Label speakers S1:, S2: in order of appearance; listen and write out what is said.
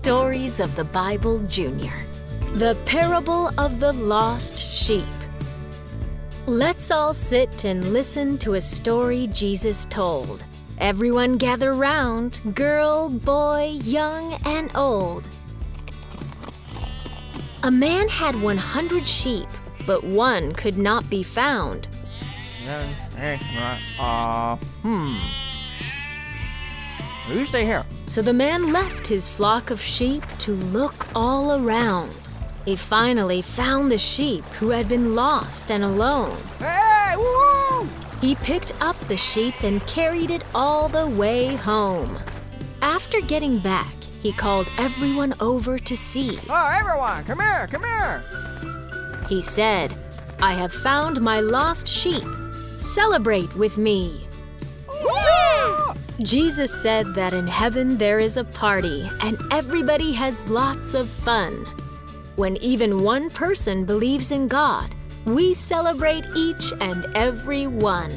S1: Stories of the Bible Junior The Parable of the Lost Sheep. Let's all sit and listen to a story Jesus told. Everyone gather round, girl, boy, young, and old. A man had 100 sheep, but one could not be found.
S2: Uh, hmm. You stay here.
S1: So the man left his flock of sheep to look all around. He finally found the sheep who had been lost and alone.
S2: Hey!
S1: He picked up the sheep and carried it all the way home. After getting back, he called everyone over to see.
S2: Oh, everyone, come here, come here.
S1: He said, I have found my lost sheep. Celebrate with me. Jesus said that in heaven there is a party and everybody has lots of fun. When even one person believes in God, we celebrate each and every one.